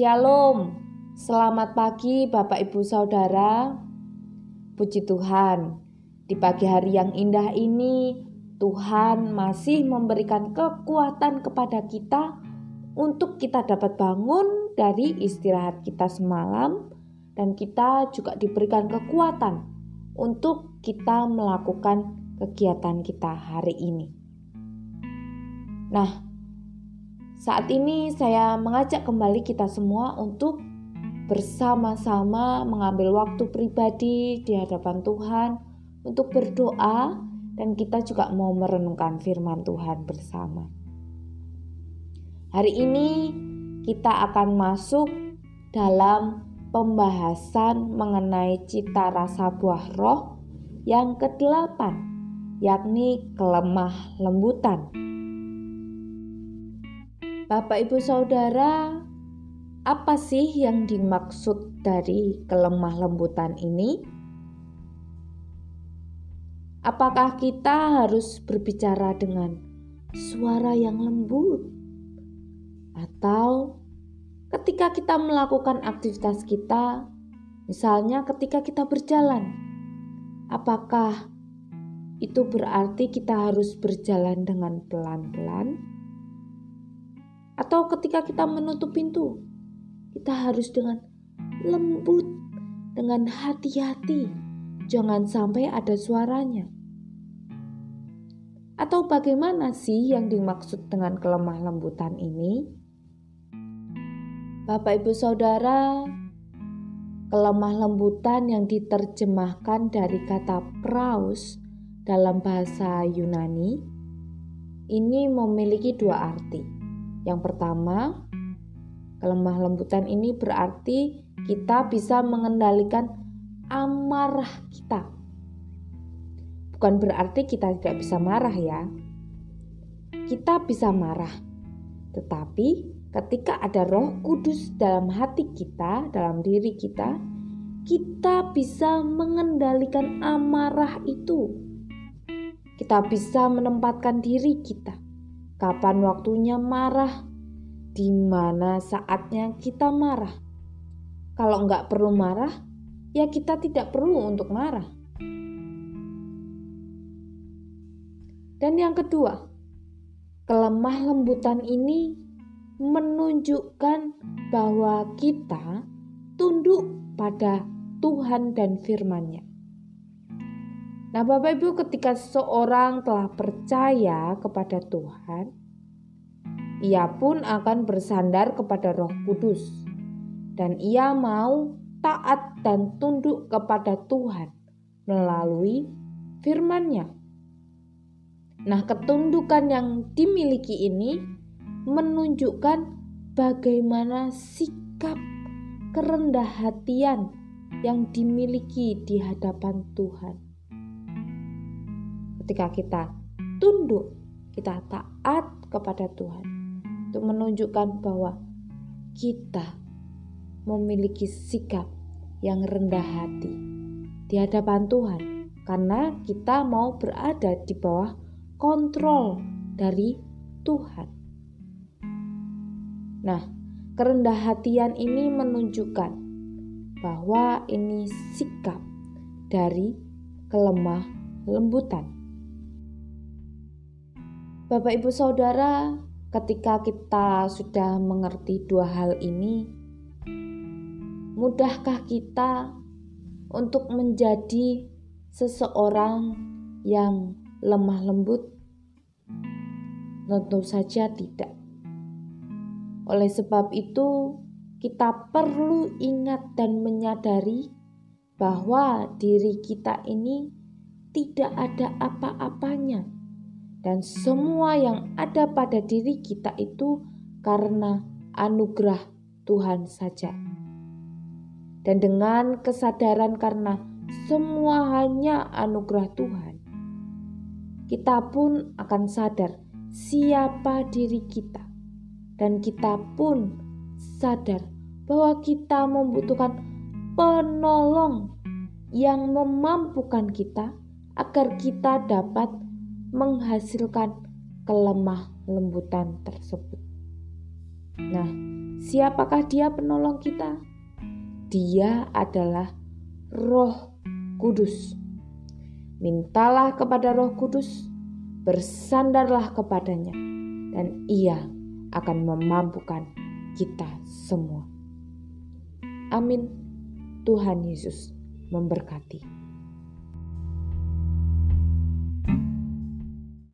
Shalom, selamat pagi Bapak Ibu Saudara. Puji Tuhan, di pagi hari yang indah ini Tuhan masih memberikan kekuatan kepada kita untuk kita dapat bangun dari istirahat kita semalam dan kita juga diberikan kekuatan untuk kita melakukan kegiatan kita hari ini. Nah, saat ini saya mengajak kembali kita semua untuk bersama-sama mengambil waktu pribadi di hadapan Tuhan untuk berdoa dan kita juga mau merenungkan firman Tuhan bersama. Hari ini kita akan masuk dalam pembahasan mengenai cita rasa buah roh yang kedelapan, yakni kelemah lembutan. Bapak, ibu, saudara, apa sih yang dimaksud dari kelemah lembutan ini? Apakah kita harus berbicara dengan suara yang lembut, atau ketika kita melakukan aktivitas kita, misalnya ketika kita berjalan, apakah itu berarti kita harus berjalan dengan pelan-pelan? Atau ketika kita menutup pintu, kita harus dengan lembut, dengan hati-hati. Jangan sampai ada suaranya. Atau bagaimana sih yang dimaksud dengan kelemah lembutan ini? Bapak Ibu Saudara, kelemah lembutan yang diterjemahkan dari kata praus dalam bahasa Yunani ini memiliki dua arti. Yang pertama, kelemah lembutan ini berarti kita bisa mengendalikan amarah kita. Bukan berarti kita tidak bisa marah ya. Kita bisa marah. Tetapi ketika ada Roh Kudus dalam hati kita, dalam diri kita, kita bisa mengendalikan amarah itu. Kita bisa menempatkan diri kita kapan waktunya marah, di mana saatnya kita marah. Kalau nggak perlu marah, ya kita tidak perlu untuk marah. Dan yang kedua, kelemah lembutan ini menunjukkan bahwa kita tunduk pada Tuhan dan firman-Nya. Nah, Bapak Ibu, ketika seseorang telah percaya kepada Tuhan, ia pun akan bersandar kepada Roh Kudus, dan ia mau taat dan tunduk kepada Tuhan melalui firman-Nya. Nah, ketundukan yang dimiliki ini menunjukkan bagaimana sikap kerendah hatian yang dimiliki di hadapan Tuhan ketika kita tunduk, kita taat kepada Tuhan, untuk menunjukkan bahwa kita memiliki sikap yang rendah hati di hadapan Tuhan, karena kita mau berada di bawah kontrol dari Tuhan. Nah, kerendah hatian ini menunjukkan bahwa ini sikap dari kelemah lembutan. Bapak, ibu, saudara, ketika kita sudah mengerti dua hal ini, mudahkah kita untuk menjadi seseorang yang lemah lembut? Tentu saja tidak. Oleh sebab itu, kita perlu ingat dan menyadari bahwa diri kita ini tidak ada apa-apanya dan semua yang ada pada diri kita itu karena anugerah Tuhan saja. Dan dengan kesadaran karena semua hanya anugerah Tuhan, kita pun akan sadar siapa diri kita, dan kita pun sadar bahwa kita membutuhkan penolong yang memampukan kita agar kita dapat menghasilkan kelemah lembutan tersebut. Nah, siapakah Dia penolong kita? Dia adalah Roh Kudus. Mintalah kepada Roh Kudus, bersandarlah kepadanya, dan Ia akan memampukan kita semua. Amin. Tuhan Yesus memberkati.